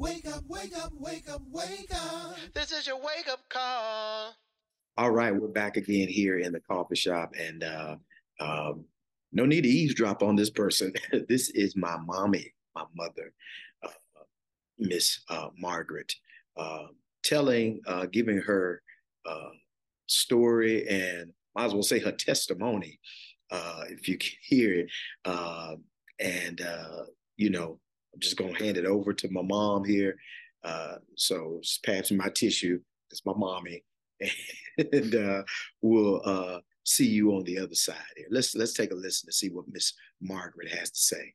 Wake up, wake up, wake up, wake up. This is your wake up call. All right, we're back again here in the coffee shop, and uh, um, no need to eavesdrop on this person. this is my mommy, my mother, uh, Miss uh, Margaret, uh, telling, uh, giving her uh, story, and might as well say her testimony, if you can hear it. and you know, I'm just gonna hand it over to my mom here. so just passing my tissue. It's my mommy and uh, we'll uh, see you on the other side here. Let's let's take a listen to see what Miss Margaret has to say.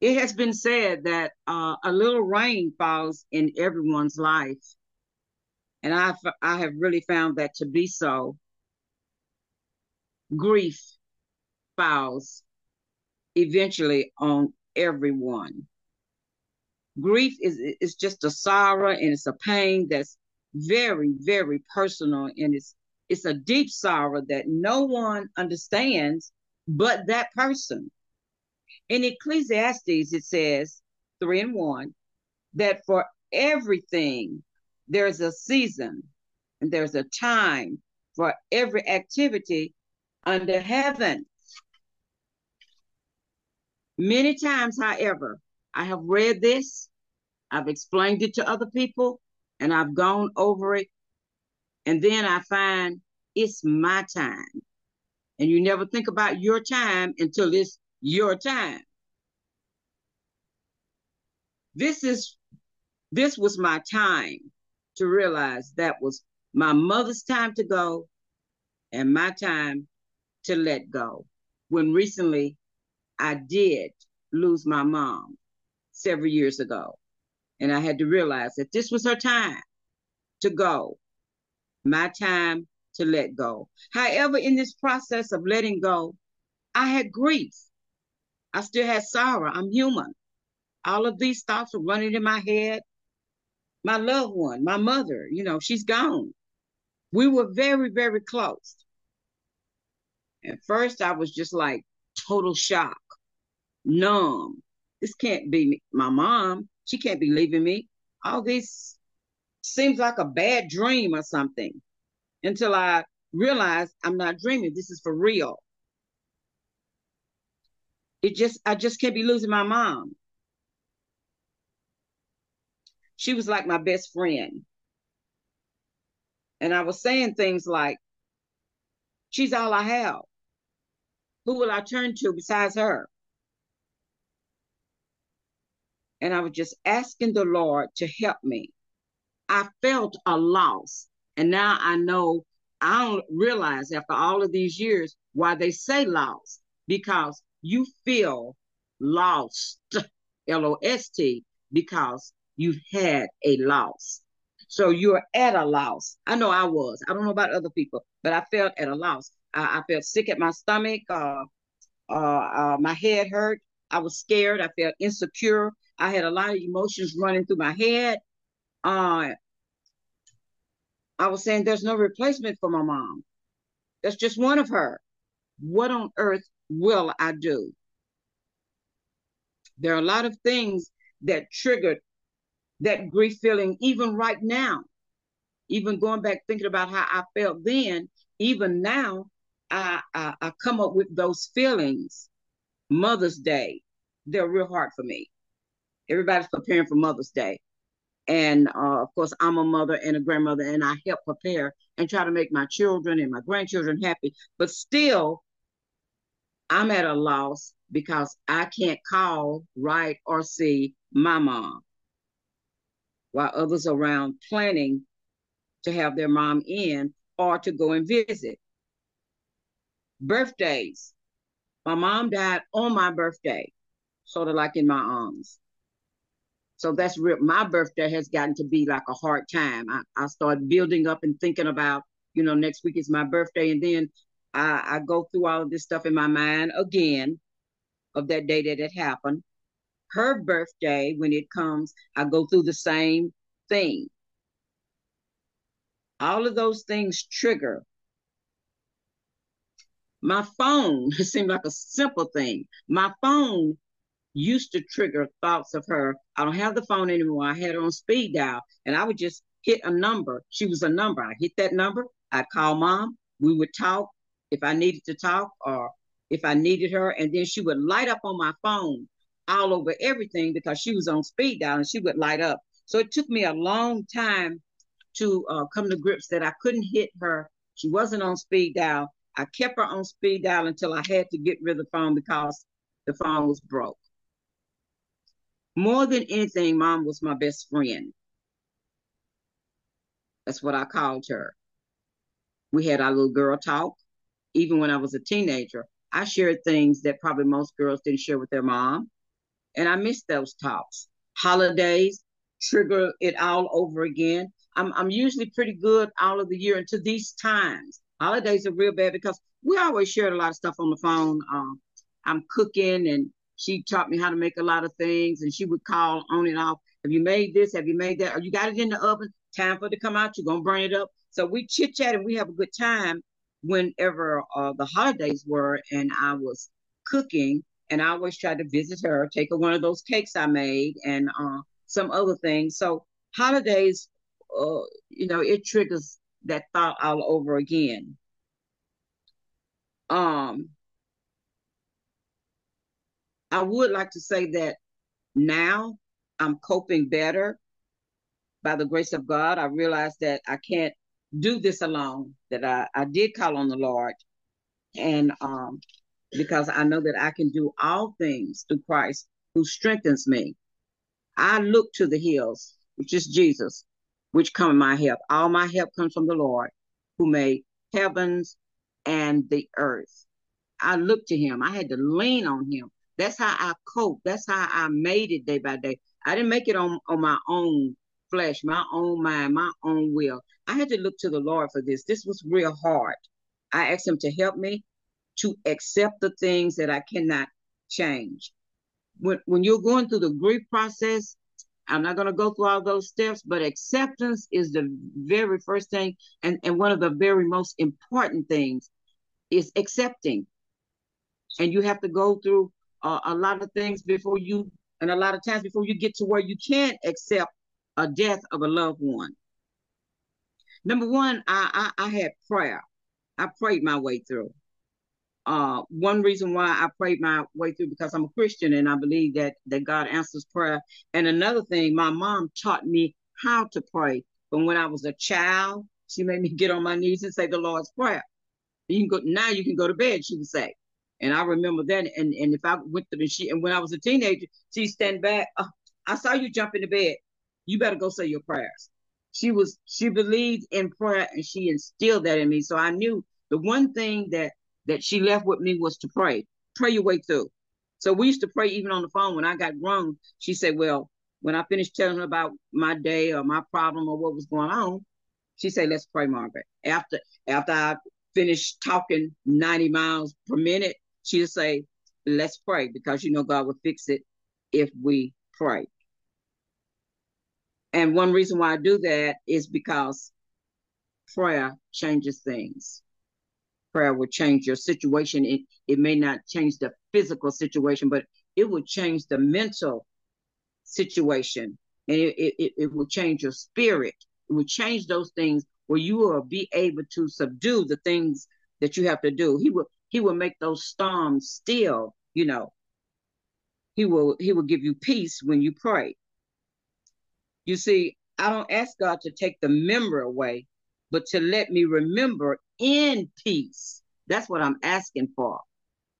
It has been said that uh, a little rain falls in everyone's life, and I I have really found that to be so. Grief falls eventually on everyone. Grief is is just a sorrow and it's a pain that's very, very personal, and it's it's a deep sorrow that no one understands but that person. In Ecclesiastes, it says three and one that for everything there's a season and there's a time for every activity under heaven. Many times, however, I have read this, I've explained it to other people, and I've gone over it. And then I find it's my time. And you never think about your time until it's your time. This is this was my time to realize that was my mother's time to go and my time to let go. When recently I did lose my mom several years ago. And I had to realize that this was her time to go, my time to let go. However, in this process of letting go, I had grief. I still had sorrow. I'm human. All of these thoughts were running in my head. My loved one, my mother, you know, she's gone. We were very, very close. At first, I was just like total shock, numb. This can't be me. my mom. She can't be leaving me. All this seems like a bad dream or something until I realized I'm not dreaming. This is for real. It just, I just can't be losing my mom. She was like my best friend. And I was saying things like, she's all I have. Who will I turn to besides her? And I was just asking the Lord to help me. I felt a loss. And now I know I don't realize after all of these years why they say loss because you feel lost, L O S T, because you've had a loss. So you're at a loss. I know I was. I don't know about other people, but I felt at a loss. I, I felt sick at my stomach. Uh, uh, uh, my head hurt. I was scared. I felt insecure. I had a lot of emotions running through my head. Uh, I was saying there's no replacement for my mom. That's just one of her. What on earth will I do? There are a lot of things that triggered that grief feeling, even right now. Even going back thinking about how I felt then, even now, I, I, I come up with those feelings. Mother's Day, they're real hard for me everybody's preparing for Mother's Day. And uh, of course, I'm a mother and a grandmother, and I help prepare and try to make my children and my grandchildren happy. But still, I'm at a loss because I can't call, write, or see my mom while others around planning to have their mom in or to go and visit. Birthdays. My mom died on my birthday, sort of like in my arms. So that's real. My birthday has gotten to be like a hard time. I, I start building up and thinking about, you know, next week is my birthday. And then I, I go through all of this stuff in my mind again of that day that it happened. Her birthday, when it comes, I go through the same thing. All of those things trigger. My phone, it seemed like a simple thing. My phone used to trigger thoughts of her. I don't have the phone anymore. I had her on speed dial, and I would just hit a number. She was a number. I hit that number. I'd call mom. We would talk if I needed to talk or if I needed her, and then she would light up on my phone all over everything because she was on speed dial and she would light up. So it took me a long time to uh, come to grips that I couldn't hit her. She wasn't on speed dial. I kept her on speed dial until I had to get rid of the phone because the phone was broke. More than anything, mom was my best friend. That's what I called her. We had our little girl talk. Even when I was a teenager, I shared things that probably most girls didn't share with their mom. And I missed those talks. Holidays trigger it all over again. I'm, I'm usually pretty good all of the year until these times. Holidays are real bad because we always shared a lot of stuff on the phone. Um, I'm cooking and she taught me how to make a lot of things and she would call on and off. Have you made this? Have you made that? Or you got it in the oven? Time for it to come out. You're to burn it up. So we chit chat and we have a good time whenever uh, the holidays were and I was cooking. And I always tried to visit her, take her one of those cakes I made and uh, some other things. So holidays, uh, you know, it triggers that thought all over again. Um, I would like to say that now I'm coping better by the grace of God. I realize that I can't do this alone, that I, I did call on the Lord. And um, because I know that I can do all things through Christ who strengthens me. I look to the hills, which is Jesus, which come my help. All my help comes from the Lord who made heavens and the earth. I look to him. I had to lean on him. That's how I cope. That's how I made it day by day. I didn't make it on, on my own flesh, my own mind, my own will. I had to look to the Lord for this. This was real hard. I asked him to help me to accept the things that I cannot change. When, when you're going through the grief process, I'm not going to go through all those steps, but acceptance is the very first thing. And, and one of the very most important things is accepting. And you have to go through a lot of things before you, and a lot of times before you get to where you can accept a death of a loved one. Number one, I, I, I had prayer. I prayed my way through. Uh, one reason why I prayed my way through because I'm a Christian and I believe that that God answers prayer. And another thing, my mom taught me how to pray. But when I was a child, she made me get on my knees and say the Lord's prayer. You can go now. You can go to bed. She would say, and I remember that. And and if I went to the she and when I was a teenager, she'd stand back. Oh, I saw you jump in the bed. You better go say your prayers. She was she believed in prayer and she instilled that in me. So I knew the one thing that that she left with me was to pray. Pray your way through. So we used to pray even on the phone. When I got grown, she said, Well, when I finished telling her about my day or my problem or what was going on, she said, Let's pray, Margaret. After after I finished talking 90 miles per minute, she'll say, Let's pray, because you know God will fix it if we pray. And one reason why I do that is because prayer changes things prayer will change your situation. It, it may not change the physical situation, but it will change the mental situation and it, it, it will change your spirit. It will change those things where you will be able to subdue the things that you have to do. He will he will make those storms still, you know. He will he will give you peace when you pray. You see, I don't ask God to take the memory away, but to let me remember in peace. That's what I'm asking for.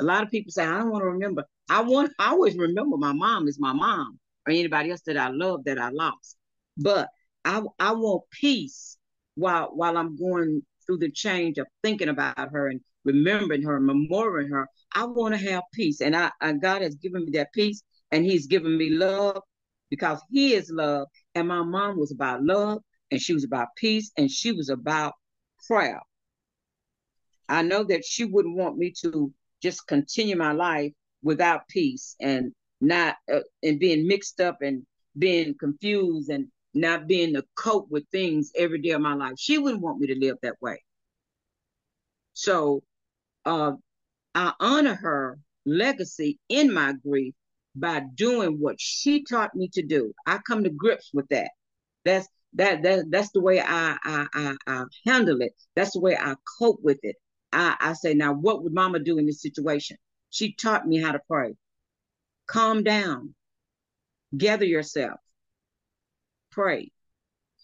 A lot of people say, I don't want to remember. I want I always remember my mom is my mom or anybody else that I love that I lost. But I I want peace while while I'm going through the change of thinking about her and remembering her, memorializing her. I want to have peace. And I, I God has given me that peace and He's given me love because He is love. And my mom was about love and she was about peace and she was about prayer. I know that she wouldn't want me to just continue my life without peace and not uh, and being mixed up and being confused and not being to cope with things every day of my life. She wouldn't want me to live that way. So uh, I honor her legacy in my grief by doing what she taught me to do. I come to grips with that. That's that that that's the way I I I, I handle it. That's the way I cope with it. I, I say, now what would mama do in this situation? She taught me how to pray. Calm down. Gather yourself. Pray.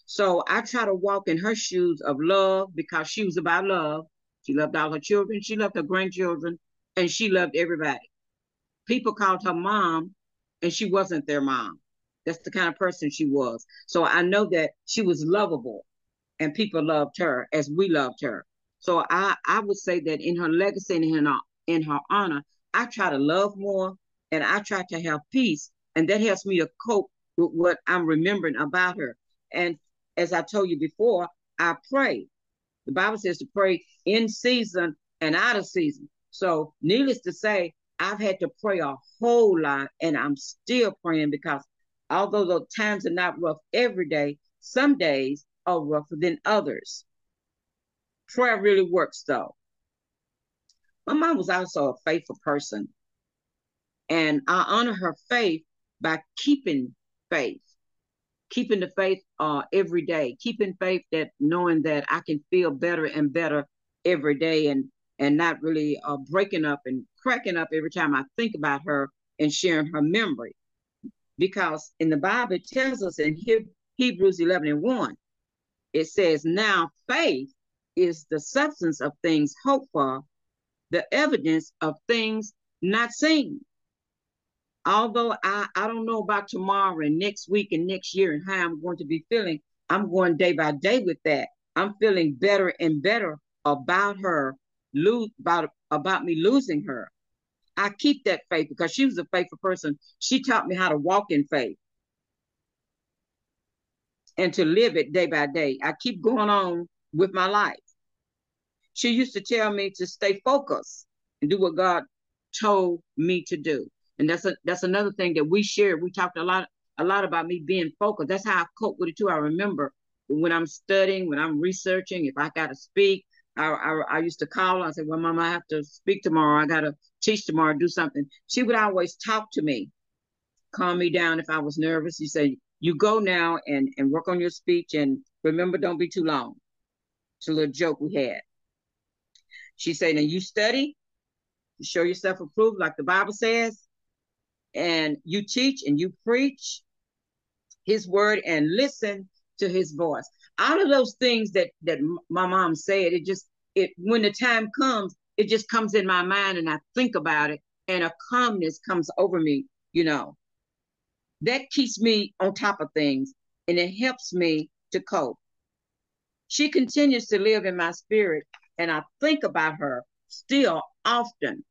So I try to walk in her shoes of love because she was about love. She loved all her children, she loved her grandchildren, and she loved everybody. People called her mom, and she wasn't their mom. That's the kind of person she was. So I know that she was lovable and people loved her as we loved her. So I, I would say that in her legacy and in her, in her honor, I try to love more and I try to have peace. And that helps me to cope with what I'm remembering about her. And as I told you before, I pray. The Bible says to pray in season and out of season. So, needless to say, I've had to pray a whole lot, and I'm still praying because although the times are not rough every day, some days are rougher than others. Prayer really works, though. My mom was also a faithful person, and I honor her faith by keeping faith, keeping the faith uh, every day, keeping faith that knowing that I can feel better and better every day, and and not really uh, breaking up and cracking up every time I think about her and sharing her memory. Because in the Bible, it tells us in Hebrews 11 and 1, it says, Now faith is the substance of things hoped for, the evidence of things not seen. Although I, I don't know about tomorrow and next week and next year and how I'm going to be feeling, I'm going day by day with that. I'm feeling better and better about her lose about about me losing her. I keep that faith because she was a faithful person. She taught me how to walk in faith and to live it day by day. I keep going on with my life. She used to tell me to stay focused and do what God told me to do. And that's a that's another thing that we shared. We talked a lot a lot about me being focused. That's how I cope with it too. I remember when I'm studying, when I'm researching, if I got to speak, I, I, I used to call. I said, "Well, Mama, I have to speak tomorrow. I got to teach tomorrow. Do something." She would always talk to me, calm me down if I was nervous. She said, "You go now and and work on your speech, and remember, don't be too long." It's a little joke we had. She said, "Now you study, show yourself approved, like the Bible says, and you teach and you preach His word and listen to His voice." Out of those things that that my mom said, it just it when the time comes, it just comes in my mind and I think about it and a calmness comes over me, you know. That keeps me on top of things and it helps me to cope. She continues to live in my spirit and I think about her still often.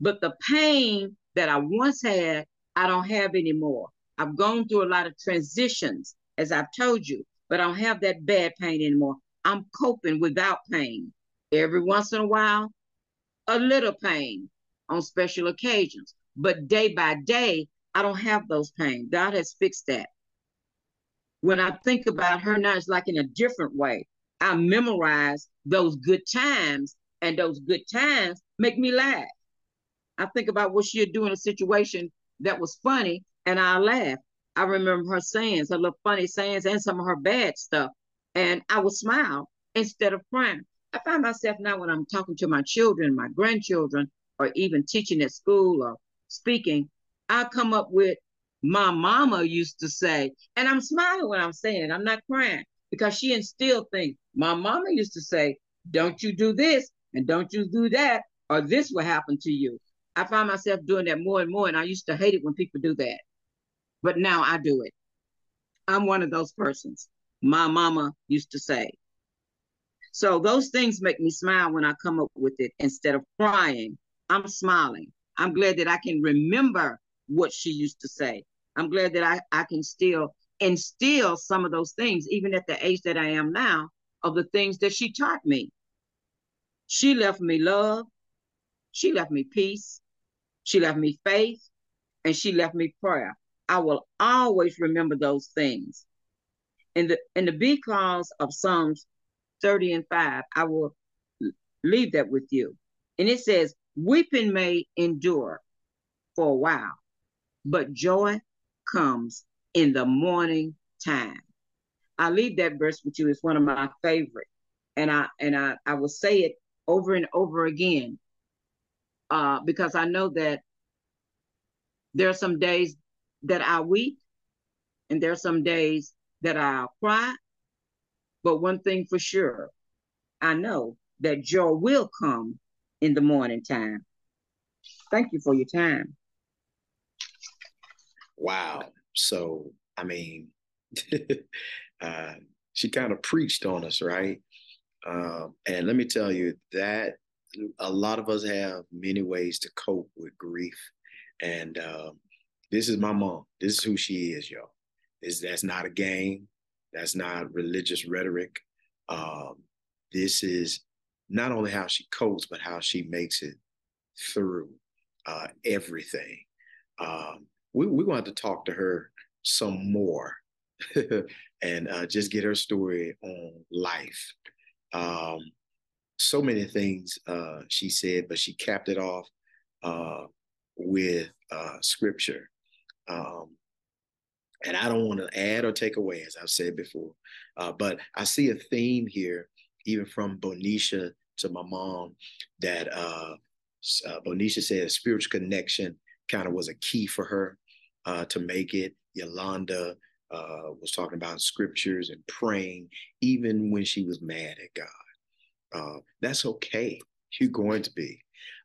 But the pain that I once had, I don't have anymore. I've gone through a lot of transitions, as I've told you but I don't have that bad pain anymore. I'm coping without pain. Every once in a while, a little pain on special occasions. But day by day, I don't have those pains. God has fixed that. When I think about her now, it's like in a different way. I memorize those good times, and those good times make me laugh. I think about what she'd do in a situation that was funny, and I laugh. I remember her sayings, her little funny sayings, and some of her bad stuff. And I would smile instead of crying. I find myself now when I'm talking to my children, my grandchildren, or even teaching at school or speaking, I come up with my mama used to say, and I'm smiling when I'm saying it. I'm not crying because she instilled things. My mama used to say, don't you do this and don't you do that, or this will happen to you. I find myself doing that more and more, and I used to hate it when people do that but now I do it. I'm one of those persons. My mama used to say. So those things make me smile when I come up with it instead of crying. I'm smiling. I'm glad that I can remember what she used to say. I'm glad that I, I can still instill some of those things, even at the age that I am now, of the things that she taught me. She left me love. She left me peace. She left me faith. And she left me prayer. I will always remember those things. In the in the B clause of Psalms 30 and 5, I will leave that with you. And it says, weeping may endure for a while, but joy comes in the morning time. I leave that verse with you. It's one of my favorite. And I and I, I will say it over and over again. Uh, because I know that there are some days that I weep and there are some days that I'll cry. But one thing for sure, I know that joy will come in the morning time. Thank you for your time. Wow. So, I mean, uh, she kind of preached on us, right? Um, and let me tell you that a lot of us have many ways to cope with grief. And um, this is my mom. This is who she is, y'all. This, that's not a game. That's not religious rhetoric. Um, this is not only how she copes, but how she makes it through uh, everything. Um, we, we're going to have to talk to her some more and uh, just get her story on life. Um, so many things uh, she said, but she capped it off uh, with uh, scripture. Um, and I don't want to add or take away, as I've said before, uh, but I see a theme here, even from Bonisha to my mom, that uh, uh, Bonisha said spiritual connection kind of was a key for her to make it. Yolanda was talking about scriptures and praying, even when she was mad at God. Uh, that's okay. You're going to be,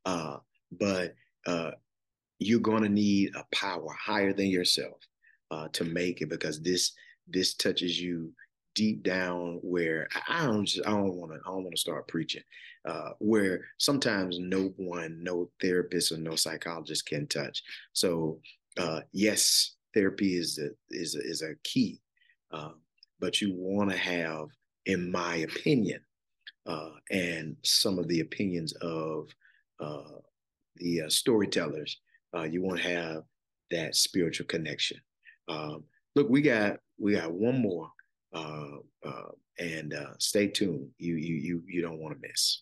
uh, but uh, you're going to need a power higher than yourself uh, to make it because this this touches you deep down where I don't just I don't want to I don't want to start preaching uh, where sometimes no one no therapist or no psychologist can touch so uh, yes therapy is a, is a, is a key uh, but you want to have in my opinion uh, and some of the opinions of uh, the uh, storytellers you won't have that spiritual connection um, look we got we got one more uh, uh, and uh, stay tuned. You you you you don't want to miss.